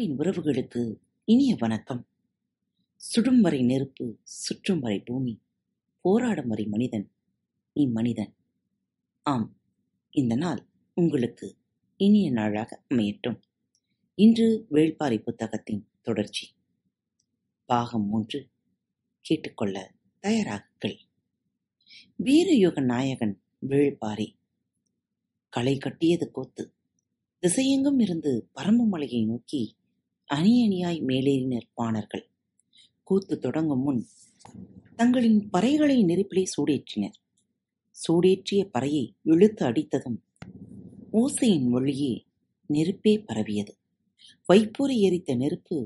அன்பின் உறவுகளுக்கு இனிய வணக்கம். சுடும் வரை நெருப்பு சுற்றும் வரை பூமி போராடும் வரை மனிதன் நீ மனிதன் ஆம் இந்த நாள் உங்களுக்கு இனிய நாளாக அமையட்டும். இன்று வேள்பாரி புத்தகத்தின் தொடர்ச்சி. பாகம் மூன்று கேட்டுக்கொள்ள தயாராகுங்கள். வீரயுக நாயகன் வேள்பாரி களை கட்டியது கோத்து திசையெங்கும் இருந்து பரம்பு மலையை நோக்கி அணி அணியாய் மேலேறினர் பாணர்கள் கூத்து தொடங்கும் முன் தங்களின் பறைகளை நெருப்பிலே சூடேற்றினர். சூடேற்றிய பறையை இழுத்து அடித்ததும் ஓசையின் வழியே நெருப்பே பரவியது. வைப்பூரை எரித்த நெருப்பு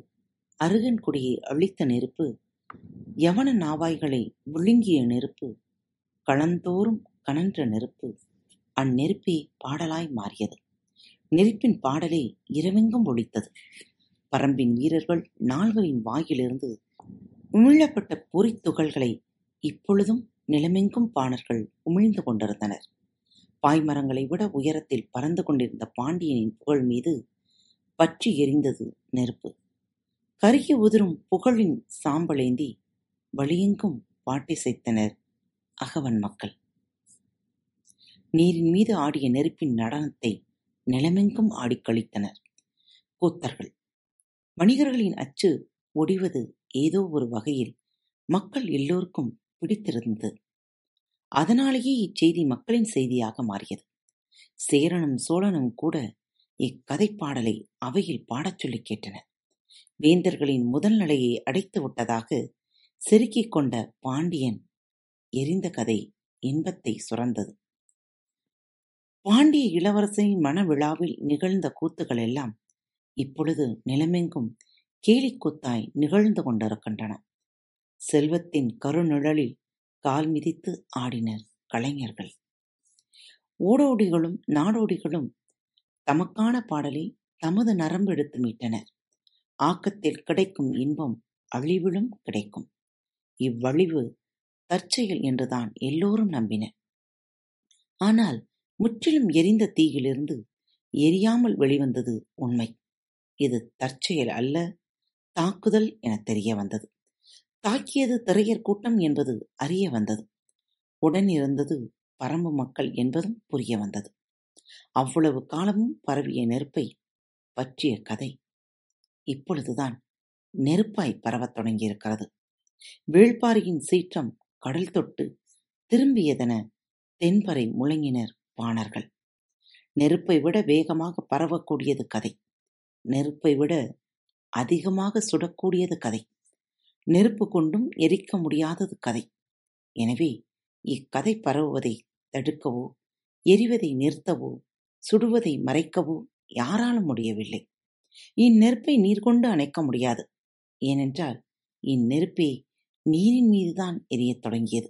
அருகன்குடியை அழித்த நெருப்பு யவன நாவாய்களை விழுங்கிய நெருப்பு களந்தோறும் கனன்ற நெருப்பு அந்நெருப்பே பாடலாய் மாறியது. நெருப்பின் பாடலே இரவெங்கும் ஒழித்தது. பரம்பின் வீரர்கள் நால்வரின் வாயிலிருந்து உமிழப்பட்ட பொறித் துகள்களை இப்பொழுதும் நிலமெங்கும் பாணர்கள் உமிழ்ந்து கொண்டிருந்தனர். பாய்மரங்களை விட உயரத்தில் பறந்து கொண்டிருந்த பாண்டியனின் புகழ் மீது பற்றி எரிந்தது நெருப்பு. கருகி உதிரும் புகழின் சாம்பலேந்தி வழியெங்கும் பாட்டிசைத்தனர் அகவன் மக்கள். நீரின் மீது ஆடிய நெருப்பின் நடனத்தை நிலமெங்கும் ஆடிக் கழித்தனர். கூத்தர்கள் வணிகர்களின் அச்சு ஒடிவது ஏதோ ஒரு வகையில் மக்கள் எல்லோருக்கும் பிடித்திருந்தது. அதனாலேயே இச்செய்தி மக்களின் செய்தியாக மாறியது. சேரனும் சோழனும் கூட இக்கதை பாடலை அவையில் பாடச் சொல்லிக் கேட்டனர். வேந்தர்களின் முதல் நிலையை அடைத்து விட்டதாக செருக்கிக் கொண்ட பாண்டியன் எரிந்த கதை இன்பத்தை சுரந்தது. பாண்டிய இளவரசனின் மன விழாவில் நிகழ்ந்த கூத்துகள் எல்லாம் இப்பொழுது நிலமெங்கும் கேலிக்கூத்தாய் நிகழ்ந்து கொண்டிருக்கின்றன. செல்வத்தின் கருநிழலில் கால் மிதித்து ஆடினர் கலைஞர்கள். ஓடோடிகளும் நாடோடிகளும் தமக்கான பாடலை தமது நரம்பு எடுத்து மீட்டனர். ஆக்கத்தில் கிடைக்கும் இன்பம் அழிவிலும் கிடைக்கும். இவ்வழிவு தற்செயல் என்றுதான் எல்லோரும் நம்பினர். ஆனால் முற்றிலும் எரிந்த தீயிலிருந்து எரியாமல் வெளிவந்தது உண்மை. இது தற்செயல் அல்ல தாக்குதல் என தெரிய வந்தது. தாக்கியது திரையர் கூட்டம் என்பது அறிய வந்தது. உடன் இருந்தது பரம்பு மக்கள் என்பதும் புரிய வந்தது. அவ்வளவு காலமும் பரவிய நெருப்பை பற்றிய கதை. இப்பொழுதுதான் நெருப்பாய் பரவத் தொடங்கியிருக்கிறது. வேள்பாரியின் சீற்றம் கடல் தொட்டு திரும்பியதென தென்பறை முழங்கினர் பாணர்கள். நெருப்பை விட வேகமாக பரவக்கூடியது கதை. நெருப்பை விட அதிகமாக சுடக்கூடியது கதை. நெருப்பு கொண்டும் எரிக்க முடியாதது கதை. எனவே இக்கதை பரவுவதை தடுக்கவோ எரிவதை நிறுத்தவோ சுடுவதை மறைக்கவோ யாராலும் முடியவில்லை. இந்நெருப்பை நீர் கொண்டு அணைக்க முடியாது. ஏனென்றால் இந்நெருப்பே நீரின் மீதுதான் எரியத் தொடங்கியது.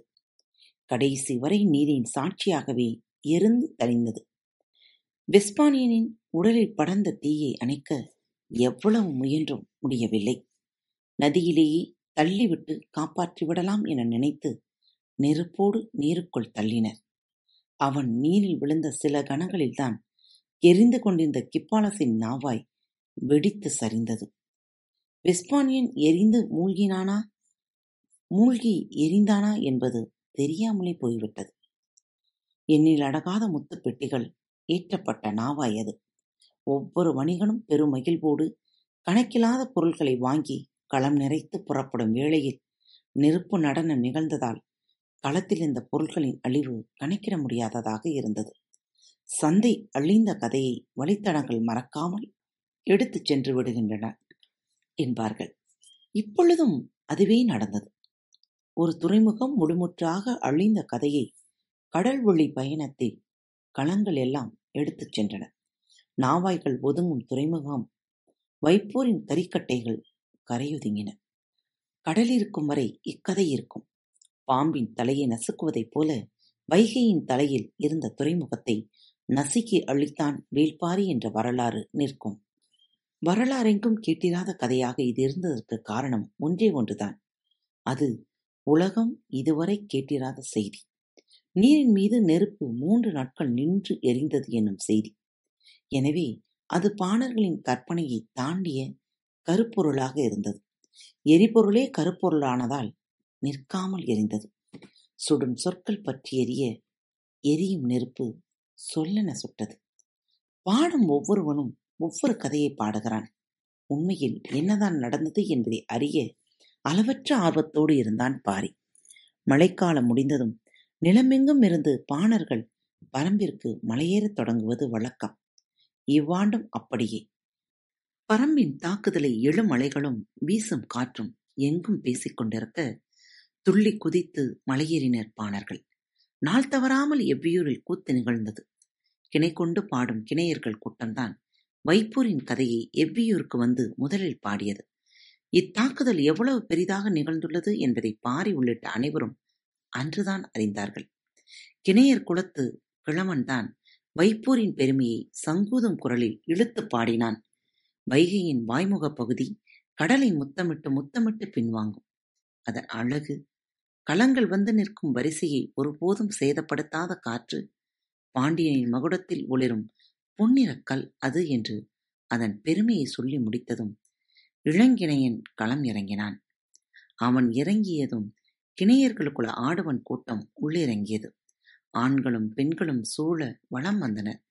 கடைசி வரை நீரின் சாட்சியாகவே எரிந்து தணிந்தது. வெஸ்பானியனின் உடலில் படர்ந்த தீயை அணைக்க எவ்வளவு முயன்றும் முடியவில்லை. நதியிலேயே தள்ளிவிட்டு காப்பாற்றிவிடலாம் என நினைத்து நெருப்போடு நீருக்குள் தள்ளினர். அவன் நீரில் விழுந்த சில கணங்களில்தான் எரிந்து கொண்டிருந்த கிப்பாலசின் நாவாய் வெடித்து சரிந்தது. வெஸ்பானியன் எரிந்து மூழ்கினானா? மூழ்கி எரிந்தானா என்பது தெரியாமலே போய்விட்டது. எண்ணில் அடகாத முத்துப்பெட்டிகள் ஏற்றப்பட்ட நாவாய் அது ஒவ்வொரு வணிகனும் பெரும் மகிழ்வோடு கணக்கில்லாத பொருள்களை வாங்கி களம் நிறைத்து புறப்படும் வேளையில் நெருப்பு நடனம் நிகழ்ந்ததால் களத்தில் இந்த பொருள்களின் அழிவு கணக்கிட முடியாததாக இருந்தது. சந்தை அழிந்த கதையை வழித்தடங்கள் மறக்காமல் எடுத்துச் சென்று விடுகின்றன என்பார்கள். இப்பொழுதும் அதுவே நடந்தது. ஒரு துறைமுகம் முழுமுற்றாக அழிந்த கதையை கடல் வழி பயணத்தில் களங்கள் எல்லாம் எடுத்துச் சென்றன. நாவாய்கள் ஒதுங்கும் துறைமுகம் வைப்போரின் கரிக்கட்டைகள் கரையொதுங்கின. கடல் இருக்கும் வரை இக்கதை இருக்கும். பாம்பின் தலையை நசுக்குவதைப் போல வைகையின் தலையில் இருந்த துறைமுகத்தை நசுக்கி அழித்தான் வேள்பாரி என்ற வரலாறு நிற்கும். வரலாறெங்கும் கேட்டிராத கதையாக இது இருந்ததற்கு காரணம் ஒன்றே ஒன்றுதான். அது உலகம் இதுவரை கேட்டிராத செய்தி. நீரின் மீது நெருப்பு மூன்று நாட்கள் நின்று எரிந்தது என்னும் செய்தி. எனவே அது பாணர்களின் கற்பனையை தாண்டிய கருப்பொருளாக இருந்தது. எரிபொருளே கருப்பொருளானதால் நிற்காமல் எரிந்தது. சுடும் சொற்கள் பற்றி எரிய எரியும் நெருப்பு சொல்லென சுட்டது. பாடும் ஒவ்வொருவனும் ஒவ்வொரு கதையை பாடுகிறான். உண்மையில் என்னதான் நடந்தது என்பதை அறிய அளவற்ற ஆர்வத்தோடு இருந்தான் பாரி. மழைக்காலம் முடிந்ததும் நிலமெங்கும் இருந்து பாணர்கள் பரம்பிற்கு மலையேறத் தொடங்குவது வழக்கம். இவ்வாண்டும் அப்படியே. பரம்பின் தாக்குதலை எழும் அலைகளும் வீசும் காற்றும் எங்கும் பேசிக் கொண்டிருக்க துள்ளி குதித்து மலையேறினர் பாணர்கள். நாள் தவறாமல் எவ்வியூரில் கூத்து நிகழ்ந்தது. கிணை கொண்டு பாடும் கிணையர்கள் கூட்டம்தான் வைப்பூரின் கதையை எவ்வியூருக்கு வந்து முதலில் பாடியது. இத்தாக்குதல் எவ்வளவு பெரிதாக நிகழ்ந்துள்ளது என்பதை பாரி உள்ளிட்ட அனைவரும் அன்றுதான் அறிந்தார்கள். கிணையர் குலத்து கிழவன்தான் வைப்பூரின் பெருமையை சங்கூதும் குரலில் இழுத்து பாடினான். வைகையின் வாய்முகப் பகுதி கடலை முத்தமிட்டு முத்தமிட்டு பின்வாங்கும். அதன் அழகு களங்கள் வந்து நிற்கும் வரிசையை ஒருபோதும் சேதப்படுத்தாத காற்று பாண்டியனின் மகுடத்தில் ஒளிரும் பொன்னிறக்கல் அது என்று அதன் பெருமையை சொல்லி முடித்ததும் இளங்கிணையன் களம் இறங்கினான். அவன் இறங்கியதும் கிணையர்களுக்குள்ள ஆடவன் கூட்டம் உள்ளிறங்கியது. ஆண்களும் பெண்களும் சூழ வளம் வந்தனர்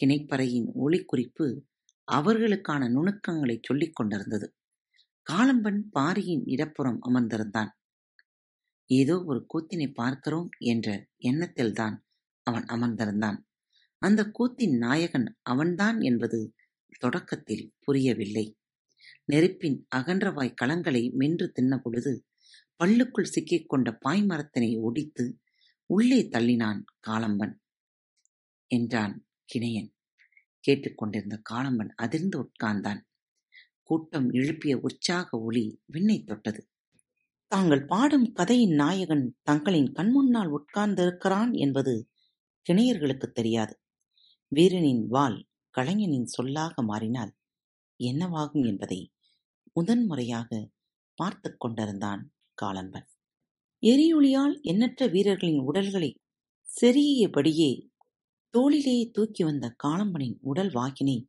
கிணைப்பறையின் ஒளிக்குறிப்பு அவர்களுக்கான நுணுக்கங்களை சொல்லிக் கொண்டிருந்தது. காலம்பன் பாரியின் இடப்புறம் அமர்ந்திருந்தான். ஏதோ ஒரு கூத்தினை பார்க்கிறோம் என்ற எண்ணத்தில்தான் அவன் அமர்ந்திருந்தான். அந்த கூத்தின் நாயகன் அவன்தான் என்பது தொடக்கத்தில் புரியவில்லை. நெருப்பின் அகன்றவாய் களங்களை மென்று தின்ன பொழுது பல்லுக்குள் சிக்கிக் கொண்ட பாய்மரத்தினை ஒடித்து உள்ளே தள்ளினான் காளம்பன். என்றான் கிணையன். கேட்டுக்கொண்டிருந்த காளம்பன் அதிர்ந்து உட்கார்ந்தான். கூட்டம் எழுப்பிய உற்சாக ஒளி விண்ணை தொட்டது. தாங்கள் பாடும் கதையின் நாயகன் தங்களின் கண்முன்னால் உட்கார்ந்திருக்கிறான் என்பது கிணையர்களுக்கு தெரியாது. வீரனின் வாள் கலைஞனின் சொல்லாக மாறினால் என்னவாகும் என்பதை முதன்முறையாக பார்த்து கொண்டிருந்தான் காலம்பன் எரியுளியால் எண்ணற்ற வீரர்களின் உடல்களை செருகியபடியே தோளிலே தூக்கி வந்த காலம்பனின் உடல் வாக்கினை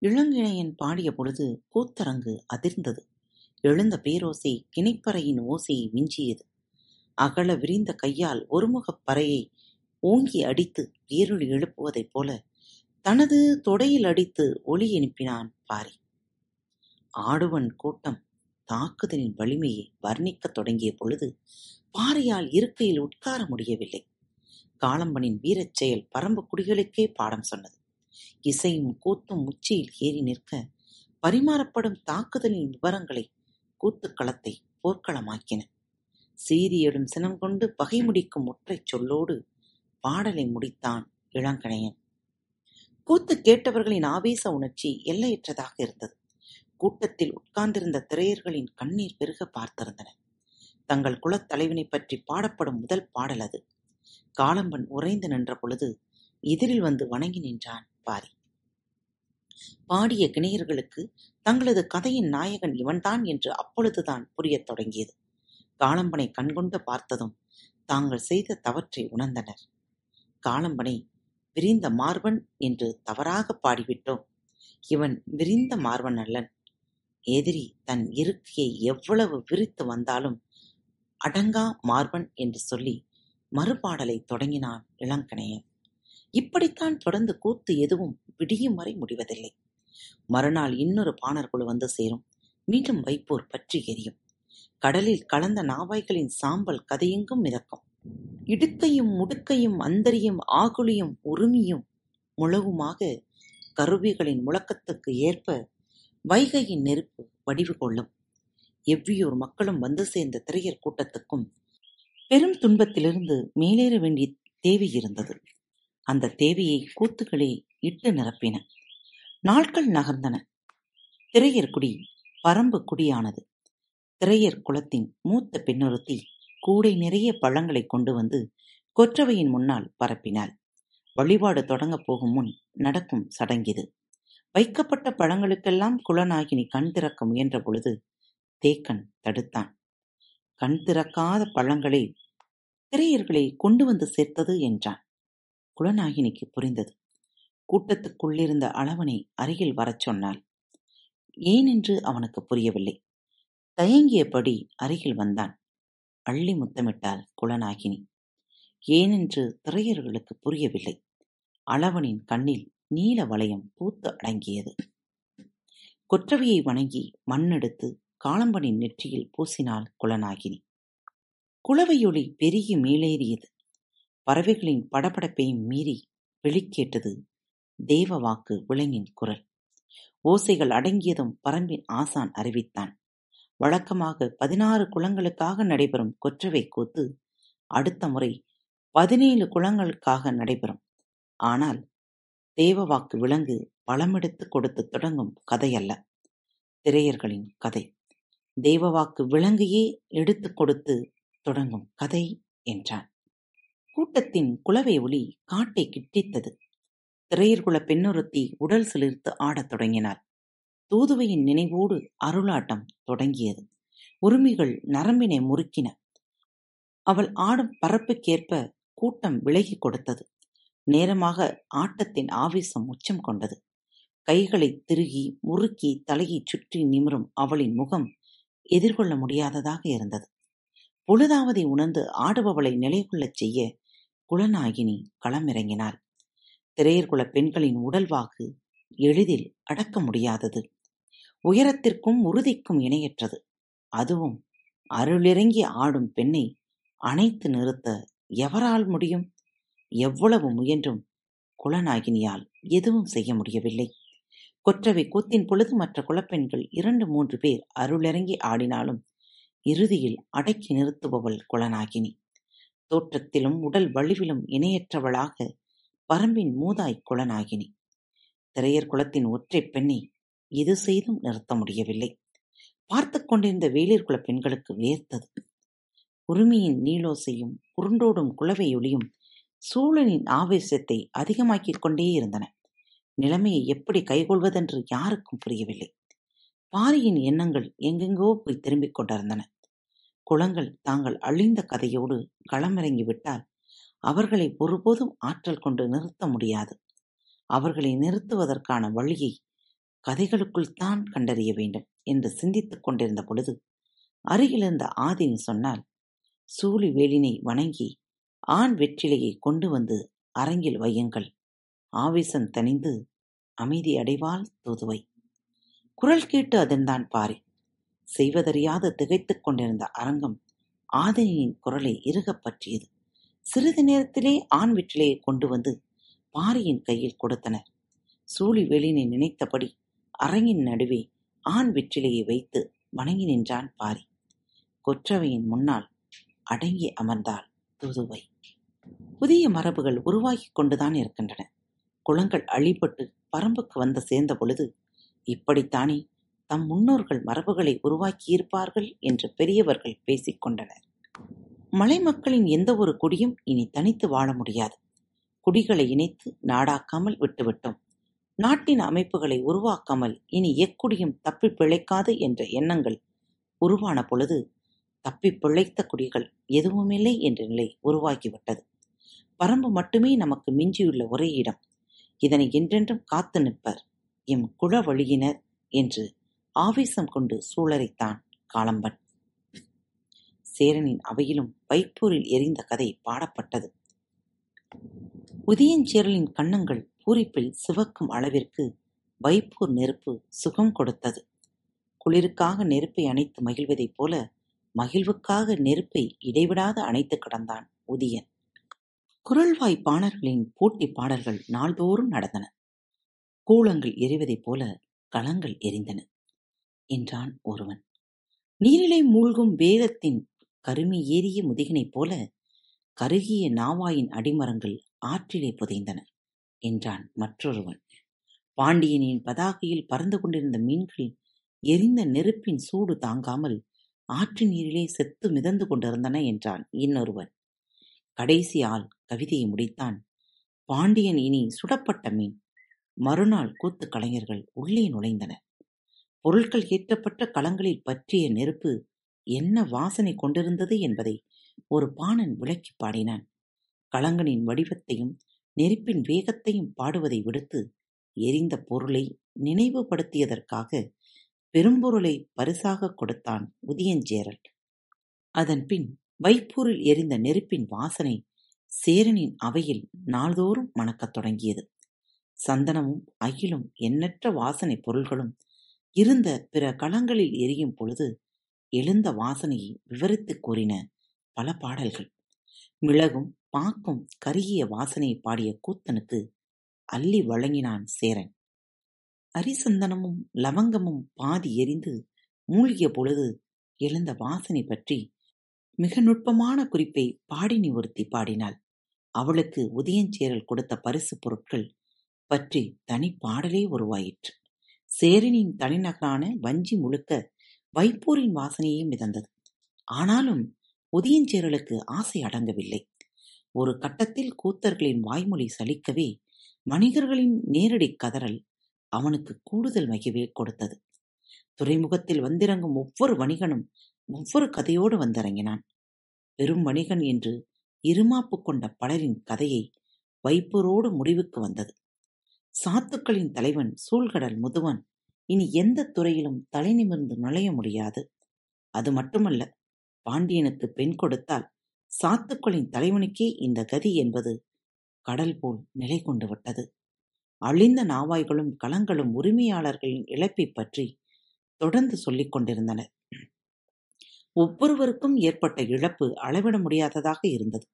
இளங்கிணையன் பாடிய பொழுது கூத்தரங்கு அதிர்ந்தது. எழுந்த பேரோசை கிணைப்பறையின் ஓசையை மிஞ்சியது. அகல விரிந்த கையால் ஒருமுகப் பறையை ஓங்கி அடித்து வீரொலி எழுப்புவதைப் போல தனது தொடையில் அடித்து ஒளி எழுப்பினான் பாரி. ஆடுவன் கூட்டம் தாக்குதலின் வலிமையை வர்ணிக்கத் தொடங்கிய பொழுது பாரியால் இருக்கையில் உட்கார முடியவில்லை. காளம்பனின் வீரச் செயல் பரம்பு குடிகளுக்கே பாடம் சொன்னது. இசையும் கூத்தும் உச்சியில் ஏறி நிற்க பரிமாறப்படும் தாக்குதலின் விவரங்களை கூத்துக்களத்தை போர்க்களமாக்கின. சீரியடும் சினம் கொண்டு பகை முடிக்கும் ஒற்றைச் சொல்லோடு பாடலை முடித்தான் இளங்கணையன். கூத்து கேட்டவர்களின் ஆவேச உணர்ச்சி எல்லையற்றதாக இருந்தது. கூட்டத்தில் உட்கார்ந்திருந்த திரையர்களின் கண்ணீர் பெருக பார்த்திருந்தன. தங்கள் குலத் பற்றி பாடப்படும் முதல் பாடல் அது. காலம்பன் உறைந்து நின்ற பொழுது எதிரில் வந்து வணங்கி நின்றான் பாரி. பாடிய கிணையர்களுக்கு தங்களது கதையின் நாயகன் இவன்தான் என்று அப்பொழுதுதான் புரியத் தொடங்கியது. காலம்பனை கண்கொண்டு பார்த்ததும் தாங்கள் செய்த தவற்றை உணர்ந்தனர். காலம்பனை விரிந்த மார்பன் என்று தவறாக பாடிவிட்டோம். இவன் விரிந்த மார்பன் அல்லன். எதிரி தன் இருக்கையை எவ்வளவு விரித்து வந்தாலும் அடங்கா மார்பன் என்று சொல்லி மறுபாடலை தொடங்கினான் இளங்கணையன். இப்படித்தான் தொடர்ந்து கூத்து எதுவும் விடியும் வரை முடிவதில்லை. மறுநாள் இன்னொரு பாணர் குழு வந்து சேரும். மீண்டும் வைப்போர் பற்றி எரியும். கடலில் கலந்த நாவாய்களின் சாம்பல் கதையெங்கும் மிதக்கும். இடுக்கையும் முடுக்கையும் அந்தரியும் ஆகுளியும் உருமியும் முழவுமாக கருவிகளின் முழக்கத்துக்கு ஏற்ப வைகையின் நெருப்பு வடிவு கொள்ளும் எவ்வியூர் மக்களும் வந்து சேர்ந்த திரையர் கூட்டத்துக்கும் பெரும் துன்பத்திலிருந்து மேலேற வேண்டிய தேவை இருந்தது. அந்த தேவையை கூத்துகளே இட்டு நிரப்பின. நாட்கள் நகர்ந்தன. திரையர் குடி பரம்பு குடியானது. திரையர் குலத்தின் மூத்த பெண்ணொருத்தி கூடை நிறைய பழங்களை கொண்டு வந்து கொற்றவையின் முன்னால் பரப்பினாள். வழிபாடு தொடங்கப் போகும் முன் நடக்கும் சடங்கிது. வைக்கப்பட்ட பழங்களுக்கெல்லாம் குலநாகினி கண் திறக்க முயன்ற பொழுது தேக்கன் தடுத்தான். கண் திறக்காத பழங்களை திரையர்களை கொண்டு வந்து சேர்த்தது என்றான். குலநாகினிக்கு புரிந்தது. கூட்டத்துக்குள்ளிருந்த அளவனை அருகில் வரச் சொன்னாள். ஏனென்று அவனுக்கு புரியவில்லை. தயங்கியபடி அருகில் வந்தான். அள்ளி முத்தமிட்டாள் குலநாகினி. ஏனென்று திரையர்களுக்கு புரியவில்லை. அளவனின் கண்ணில் நீல வளையம் பூத்து அடங்கியது. கொற்றவையை வணங்கி மண்ணெடுத்து காளம்பனின் நெற்றியில் பூசினாள் குலநாகினி குளவையொளி பெருகி மேலேறியது. பறவைகளின் படபடப்பையும் மீறி வெளிக்கேட்டது தேவ வாக்கு விலங்கின் குரல். ஓசைகள் அடங்கியதும் பரம்பின் ஆசான் அறிவித்தான். வழக்கமாக பதினாறு குளங்களுக்காக நடைபெறும் கொற்றவை கூத்து அடுத்த முறை பதினேழு குளங்களுக்காக நடைபெறும். ஆனால் தேவவாக்கு விலங்கு பழமெடுத்து கொடுத்து தொடங்கும் கதையல்ல திரையர்களின் கதை. தேவவாக்கு விலங்கையே எடுத்துக் கொடுத்து தொடங்கும் கதை என்றான். கூட்டத்தின் குலவை ஒளி காட்டை கிட்டித்தது. திரையர்குல பெண்ணொருத்தி உடல் சிலிர்த்து ஆடத் தொடங்கினாள். தூதுவையின் நினைவோடு அருளாட்டம் தொடங்கியது. உரிமைகள் நரம்பினை முறுக்கின. அவள் ஆடும் பரப்புக்கேற்ப கூட்டம் விலகி கொடுத்தது. நேரமாக ஆட்டத்தின் ஆவேசம் உச்சம் கொண்டது. கைகளை திருகி முறுக்கி தலையை சுற்றி நிமிரும் அவளின் முகம் எதிர்கொள்ள முடியாததாக இருந்தது. பொழுதாவதை உணர்ந்து ஆடுபவளை நிலைகொள்ளச் செய்ய குலநாயினி களமிறங்கினாள். திரையர்குல பெண்களின் உடல்வாகு எளிதில் அடக்க முடியாதது. உயரத்திற்கும் உறுதிக்கும் இணையற்றது. அதுவும் அருளிறங்கி ஆடும் பெண்ணை அணைத்து நிறுத்த எவரால் முடியும்? எவ்வளவு முயன்றும் குலநாயகினியால் எதுவும் செய்ய முடியவில்லை. கொற்றவை கூத்தின் பொழுது மற்ற குலப்பெண்கள் இரண்டு மூன்று பேர் அருளிறங்கி ஆடினாலும் இறுதியில் அடக்கி நிறுத்துபவள் குலநாகினி தோற்றத்திலும் உடல் வலுவிலும் இணையற்றவளாக பரம்பின் மூதாய் குலநாகினி திரையர் குலத்தின் ஒற்றைப் பெண்ணை இது செய்தும் நிறுத்த முடியவில்லை. பார்த்து கொண்டிருந்த வேளிர் குல பெண்களுக்கு வேர்த்தது உரிமையின் நீலோசையும் புருண்டோடும் குலவையொலியும் சூழலின் ஆவேசத்தை அதிகமாக்கிக் கொண்டே இருந்தன. நிலைமையை எப்படி கைகொள்வதென்று யாருக்கும் புரியவில்லை. பாரியின் எண்ணங்கள் எங்கெங்கோ போய் திரும்பிக் கொண்டிருந்தன. குளங்கள் தாங்கள் அழிந்த கதையோடு களமிறங்கிவிட்டால் அவர்களை ஒருபோதும் ஆற்றல் கொண்டு நிறுத்த முடியாது. அவர்களை நிறுத்துவதற்கான வழியை கதைகளுக்குள் தான் கண்டறிய வேண்டும் என்று சிந்தித்துக் கொண்டிருந்த பொழுது அருகிலிருந்த ஆதினி சொன்னால் சூழி வேலினை வணங்கி ஆண் வெற்றிலையை கொண்டு வந்து அரங்கில் வையுங்கள். ஆவேசம் தணிந்து அமைதி அடைவாள் தூதுவை. குரல் கேட்டு அதன்தான் பாரி. செய்வதறியாது திகைத்துக் கொண்டிருந்த அரங்கம் ஆதினியின் குரலை இறுகப் பற்றியது. சிறிது நேரத்திலே ஆண் வெற்றிலையை கொண்டு வந்து பாரியின் கையில் கொடுத்தனர். சூழி வெளியினை நினைத்தபடி அரங்கின் நடுவே ஆண் வெற்றிலையை வைத்து வணங்கி நின்றான் பாரி. கொற்றவையின் முன்னால் அடங்கி அமர்ந்தாள் தூதுவை. புதிய மரபுகள் உருவாகிக் கொண்டுதான் இருக்கின்றன. குளங்கள் அழிபட்டு பரம்புக்கு வந்து சேர்ந்த பொழுது இப்படித்தானே தம் முன்னோர்கள் மரபுகளை உருவாக்கியிருப்பார்கள் என்று பெரியவர்கள் பேசிக் கொண்டனர். மலை மக்களின் எந்த ஒரு குடியும் இனி தனித்து வாழ முடியாது. குடிகளை இணைத்து நாடாக்காமல் விட்டுவிட்டோம். நாட்டின் அமைப்புகளை உருவாக்காமல் இனி எக்குடியும் தப்பி பிழைக்காது என்ற எண்ணங்கள் உருவான பொழுது தப்பி பிழைத்த குடிகள் எதுவுமில்லை என்ற நிலை உருவாகிவிட்டது. பரம்பு மட்டுமே நமக்கு மிஞ்சியுள்ள ஒரே இடம். இதனை என்றென்றும் காத்து நிற்பர். எம் குல வழியினர் என்று ஆவேசம் கொண்டு சூழரைத்தான் காலம்பன். சேரனின் அவையிலும் வைப்பூரில் எரிந்த கதை பாடப்பட்டது. உதயஞ்சேரலின் கன்னங்கள் பூரிப்பில் சிவக்கும் அளவிற்கு வைப்பூர் நெருப்பு சுகம் கொடுத்தது. குளிருக்காக நெருப்பை அணைத்து மகிழ்வதைப் போல மகிழ்வுக்காக நெருப்பை இடைவிடாது அணைத்து கிடந்தான் உதியன். குரல்வாய் பாணர்களின் போட்டி பாடல்கள் நாள்தோறும் நடந்தன. கூலங்கள் எரிவதைப் போல களங்கள் எரிந்தன என்றான் ஒருவன். நீரிலை மூழ்கும் வேகத்தின் கருமி ஏறிய முதுகினைப் போல கருகிய நாவாயின் அடிமரங்கள் ஆற்றிலே புதைந்தன என்றான் மற்றொருவன். பாண்டியனின் பதாகையில் பறந்து கொண்டிருந்த மீன்கள் எரிந்த நெருப்பின் சூடு தாங்காமல் ஆற்று நீரிலே செத்து மிதந்து கொண்டிருந்தன என்றான் இன்னொருவன். கடைசி ஆள் கவிதையை முடித்தான். பாண்டியன் இனி சுடப்பட்ட மீன். மறுநாள் கூத்து கலைஞர்கள் உள்ளே நுழைந்தனர் பொருட்கள் ஏற்றப்பட்ட களங்களில் பற்றிய நெருப்பு என்ன வாசனை கொண்டிருந்தது என்பதை ஒரு பாணன் விளக்கி பாடினான். களங்களின் வடிவத்தையும் நெருப்பின் வேகத்தையும் பாடுவதை விடுத்து எரிந்த பொருளை நினைவுபடுத்தியதற்காக பெரும்பொருளை பரிசாகக் கொடுத்தான் உதியஞ்சேரல் அதன்பின் வைப்பூரில் எரிந்த நெருப்பின் வாசனை சேரனின் அவையில் நாள்தோறும் மணக்கத் தொடங்கியது. சந்தனமும் அகிலும் எண்ணற்ற வாசனை பொருள்களும் இருந்த பிற களங்களில் எரியும் பொழுது எழுந்த வாசனையை விவரித்துக் கூறின பல பாடல்கள். மிளகும் பாக்கும் கருகிய வாசனையை பாடிய கூத்தனுக்கு அள்ளி வழங்கினான் சேரன். அரிசந்தனமும் லவங்கமும் பாதி எரிந்து மூழ்கிய பொழுது எழுந்த வாசனை பற்றி மிக நுட்பமான குறிப்பை பாடினி ஒருத்தி பாடினாள். அவளுக்கு உதயஞ்சேரல் கொடுத்த பரிசு பொருட்கள் பற்றி தனி பாடலே உருவாயிற்று. சேரனின் தனிநகரான வஞ்சி முழுக்க வைப்பூரின் வாசனையே மிதந்தது. ஆனாலும் உதயஞ்சேரலுக்கு ஆசை அடங்கவில்லை. ஒரு கட்டத்தில் கூத்தர்களின் வாய்மொழி சலிக்கவே வணிகர்களின் நேரடி கதறல் அவனுக்கு கூடுதல் மகிழ்வே கொடுத்தது. துறைமுகத்தில் வந்திறங்கும் ஒவ்வொரு வணிகனும் ஒவ்வொரு கதையோடு வந்திறங்கினான். பெரும் வணிகன் என்று இருமாப்பு கொண்ட பலரின் கதையை வைப்பரோடு முடிவுக்கு வந்தது. சாத்துக்களின் தலைவன் சூழ்கடல் முதுவன் இனி எந்த துறையிலும் தலை நிமிர்ந்து நுழைய முடியாது. அது மட்டுமல்ல பாண்டியனுக்கு பெண் கொடுத்தால் சாத்துக்களின் தலைவனுக்கே இந்த கதி என்பது கடல் போல் நிலை கொண்டு விட்டது. அழிந்த நாவாய்களும் களங்களும் உரிமையாளர்களின் இழப்பை பற்றி தொடர்ந்து சொல்லிக் கொண்டிருந்தனர் ஒவ்வொருவருக்கும் ஏற்பட்ட இழப்பு அளவிட முடியாததாக இருந்தது.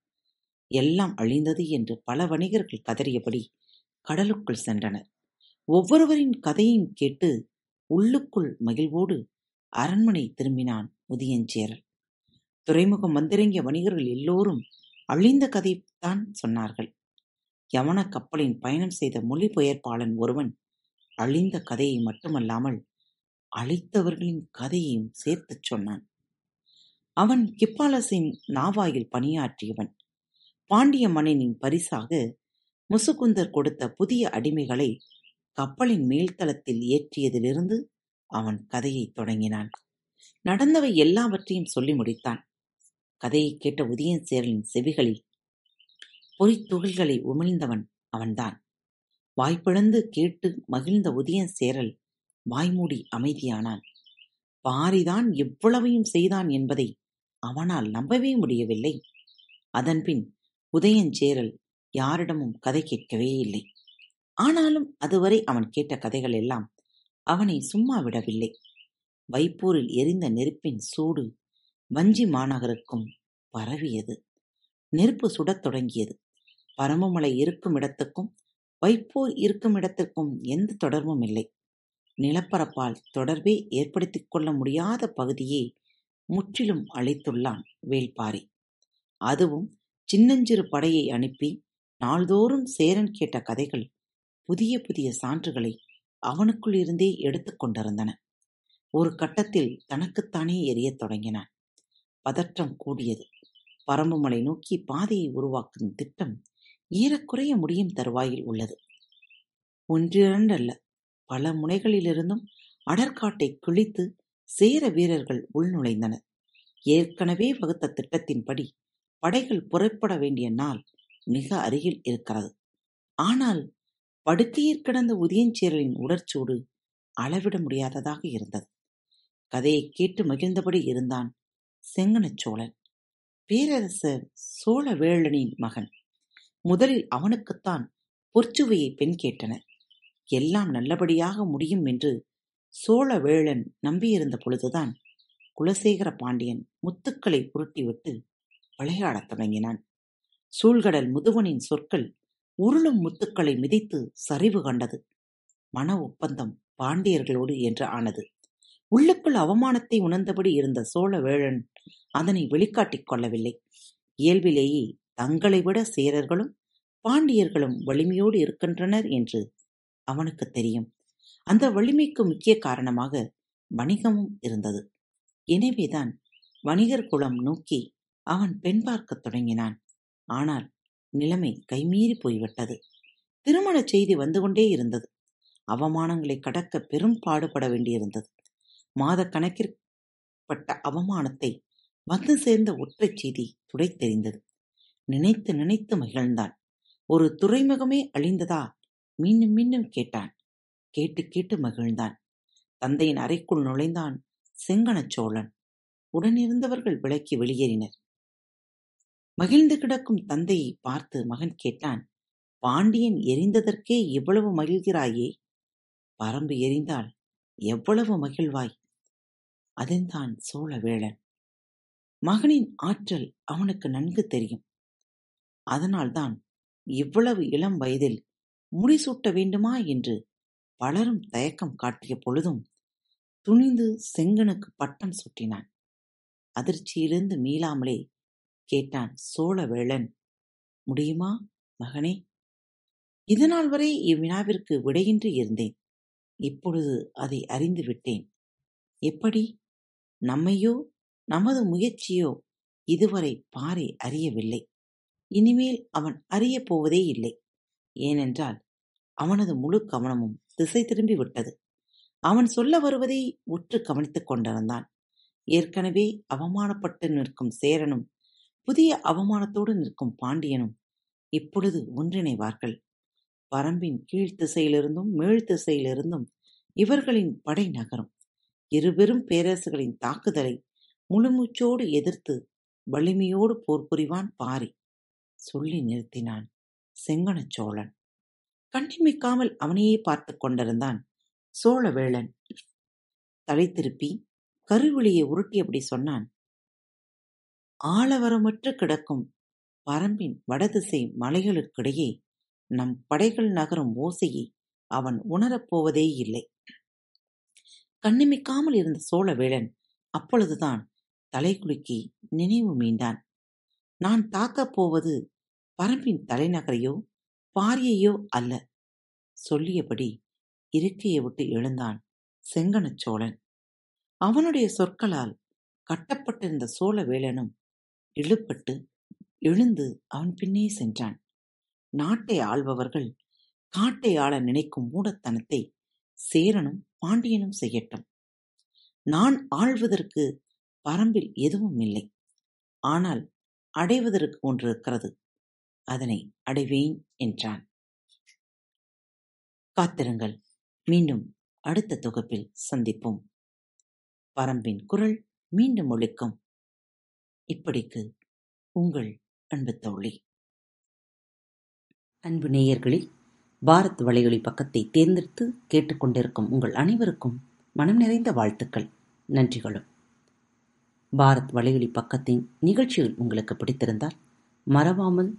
எல்லாம் அழிந்தது என்று பல வணிகர்கள் கதறியபடி கடலுக்குள் சென்றனர். ஒவ்வொருவரின் கதையும் கேட்டு உள்ளுக்குள் மகிழ்வோடு அரண்மனை திரும்பினான் முதியஞ்சேரல் துறைமுகம் வந்திறங்கிய வணிகர்கள் எல்லோரும் அழிந்த கதைத்தான் சொன்னார்கள். யவன கப்பலின் பயணம் செய்த மொழிபெயர்ப்பாளன் ஒருவன் அழிந்த கதையை மட்டுமல்லாமல் அழித்தவர்களின் கதையையும் சேர்த்துச் சொன்னான். அவன் கிப்பாலசின் நாவாயில் பணியாற்றியவன். பாண்டிய மன்னனின் பரிசாக முசுகுந்தர் கொடுத்த புதிய அடிமைகளை கப்பலின் மேல்தளத்தில் ஏற்றியதிலிருந்து அவன் கதையைத் தொடங்கினான். நடந்தவை எல்லாவற்றையும் சொல்லி முடித்தான். கதையைக் கேட்ட உதயசேரலின் செவிகளில் பொறித்துகள்களை உமிழ்ந்தவன் அவன்தான். வாய்ப்பிழந்து கேட்டு மகிழ்ந்த உதயசேரல் வாய்மூடி அமைதியானான். பாரிதான் எவ்வளவையும் செய்தான் என்பதை அவனால் நம்பவே முடியவில்லை. அதன்பின் உதயஞ்சேரல் யாரிடமும் கதை கேட்கவே இல்லை. ஆனாலும் அதுவரை அவன் கேட்ட கதைகள் எல்லாம் அவனை சும்மா விடவில்லை. வைப்பூரில் எரிந்த நெருப்பின் சூடு வஞ்சி மாநகருக்கும் பரவியது. நெருப்பு சுடத் தொடங்கியது. பரமமலை இருக்கும் இடத்துக்கும் வைப்போர் இருக்கும் இடத்திற்கும் எந்த தொடர்பும் இல்லை. நிலப்பரப்பால் தொடர்பே ஏற்படுத்திக் கொள்ள முடியாத பகுதியே முற்றிலும் அழைத்துள்ளான் வேள்பாரி அதுவும் சின்னஞ்சிறு படையை அனுப்பி நாள்தோறும் சேரன் கேட்ட கதைகள் புதிய புதிய சான்றுகளை அவனுக்குள் இருந்தே எடுத்துக் கொண்டிருந்தன. ஒரு கட்டத்தில் தனக்குத்தானே எரியத் தொடங்கினான். பதற்றம் கூடியது. பரம்புமலை நோக்கி பாதையை உருவாக்கும் திட்டம் ஏறக்குறைய முடியும் தருவாயில் உள்ளது. ஒன்றிரண்டல்ல. பல முனைகளிலிருந்தும் அடற்காட்டை கிழித்து சேர வீரர்கள் உள்நுழைந்தனர் ஏற்கனவே வகுத்த திட்டத்தின்படி படைகள் புறப்பட வேண்டிய நாள் மிக அருகில் இருக்கிறது. ஆனால் படுக்கையில் கிடந்த உதயஞ்சேரலின் உடற்சூடு அளவிட முடியாததாக இருந்தது. கதையை கேட்டு மகிழ்ந்தபடி இருந்தான் செங்கனச் சோழன். பேரரசர் சோழவேளனின் மகன். முதலில் அவனுக்குத்தான் பொற்சுவையை பெண் கேட்டனர். எல்லாம் நல்லபடியாக முடியும் என்று சோழவேளன் நம்பியிருந்த பொழுதுதான் குலசேகர பாண்டியன் முத்துக்களை புரட்டிவிட்டு விளையாடத் தொடங்கினான். சூழ்கடல் முதுவனின் சொற்கள் உருளும் முத்துக்களை மிதித்து சரிவு கண்டது. மன ஒப்பந்தம் பாண்டியர்களோடு என்று ஆனது. உள்ளுக்குள் அவமானத்தை உணர்ந்தபடி இருந்த சோழவேழன் அதனை வெளிக்காட்டிக் கொள்ளவில்லை. இயல்பிலேயே தங்களை விட சேரர்களும் பாண்டியர்களும் வலிமையோடு இருக்கின்றனர் என்று அவனுக்கு தெரியும். அந்த வலிமைக்கு முக்கிய காரணமாக வணிகமும் இருந்தது. எனவேதான் வணிகர் குலம் நோக்கி அவன் பெண் பார்க்கத் தொடங்கினான். ஆனால் நிலைமை கைமீறி போய்விட்டது. திருமண செய்தி வந்து கொண்டே இருந்தது. அவமானங்களை கடக்க பெரும் பாடுபட வேண்டியிருந்தது. மாத கணக்கிற்பட்ட அவமானத்தை வந்து சேர்ந்த ஒற்றை செய்தி துடைத்தெறிந்தது நினைத்து நினைத்து மகிழ்ந்தான். ஒரு துறைமுகமே அழிந்ததா? மீண்டும் மீண்டும் கேட்டான். கேட்டு கேட்டு மகிழ்ந்தான். தந்தையின் அறைக்குள் நுழைந்தான் செங்கணச் சோழன். உடனிருந்தவர்கள் விலக்கி வெளியேறினர். மகிழ்ந்து கிடக்கும் தந்தையை பார்த்து மகன் கேட்டான் பாண்டியன் எரிந்ததற்கே இவ்வளவு மகிழ்கிறாயே? பரம்பு எரிந்தால் எவ்வளவு மகிழ்வாய்? அதன்தான் சோழவேளன் மகனின் ஆற்றல் அவனுக்கு நன்கு தெரியும். அதனால்தான் இவ்வளவு இளம் வயதில் முடிசூட்ட வேண்டுமா? என்று பலரும் தயக்கம் காட்டிய பொழுதும் துணிந்து செங்கனுக்கு பட்டம் சுட்டினான். அதிர்ச்சியிலிருந்து மீளாமலே கேட்டான் சோழவேளன் முடியுமா மகனே? இதனால் வரை இவ்வினாவிற்கு விடையின்றி இருந்தேன். இப்பொழுது அதை அறிந்து விட்டேன். எப்படி? நம்மையோ நமது முயற்சியோ இதுவரை பாரி அறியவில்லை. இனிமேல் அவன் அறியப் போவதே இல்லை. ஏனென்றால் அவனது முழு கவனமும் திசை திரும்பி விட்டது. அவன் சொல்ல வருவதை உற்று கவனித்துக் கொண்டிருந்தான். ஏற்கனவே அவமானப்பட்டு நிற்கும் சேரனும் புதிய அவமானத்தோடு நிற்கும் பாண்டியனும் இப்பொழுது ஒன்றிணைவார்கள். வரம்பின் கீழ் திசையிலிருந்தும் மேல் திசையிலிருந்தும் இவர்களின் படை நகரும். இருபெரும் பேரரசுகளின் தாக்குதலை முழுமூச்சோடு எதிர்த்து வலிமையோடு போர் புரிவான் பாரி. சொல்லி நிறுத்தினான் செங்கணச் சோழன். கண்ணிமிக்காமல் அவனையே பார்த்து கொண்டிருந்தான். சோழவேளன் தலை திருப்பி கருவிழியை உருட்டியபடி சொன்னான் ஆளவரமற்று கிடக்கும் பரம்பின் வடதிசை மலைகளுக்கிடையே நம் படைகள் நகரும் ஓசையை அவன் உணரப்போவதே இல்லை. கண்ணிமிக்காமல் இருந்த சோழவேளன் அப்பொழுதுதான் தலைகுலுக்கி நினைவு மீண்டான். நான் தாக்கப் போவது பரம்பின் தலைநகரையோ பாரியையோ அல்ல. சொல்லியபடி இருக்கையை விட்டு எழுந்தான் செங்கணச் சோழன். அவனுடைய சொற்களால் கட்டப்பட்டிருந்த சோழ வேலனும் இழுப்பட்டு எழுந்து அவன் பின்னே சென்றான். நாட்டை ஆள்பவர்கள் காட்டை ஆள நினைக்கும் மூடத்தனத்தை சேரனும் பாண்டியனும் செய்யட்டும். நான் ஆள்வதற்கு பரம்பில் எதுவும் இல்லை. ஆனால் அடைவதற்கு ஒன்று இருக்கிறது. அதனை அடைவேன் என்றான். காத்திருங்கள். மீண்டும் அடுத்த தொகுப்பில் சந்திப்போம். பரம்பின் குரல் மீண்டும் ஒழிக்கும் இப்படிக்கு உங்கள் அன்பு தோழி. அன்பு நேயர்களில் பாரத் வலையொலி பக்கத்தை தேர்ந்தெடுத்து கேட்டுக்கொண்டிருக்கும் உங்கள் அனைவருக்கும் மனம் நிறைந்த வாழ்த்துக்கள். நன்றிகளும். பாரத் வலையொலி பக்கத்தின் நிகழ்ச்சிகள் உங்களுக்கு பிடித்திருந்தால் மறவாமல்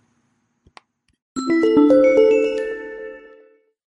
Thank you.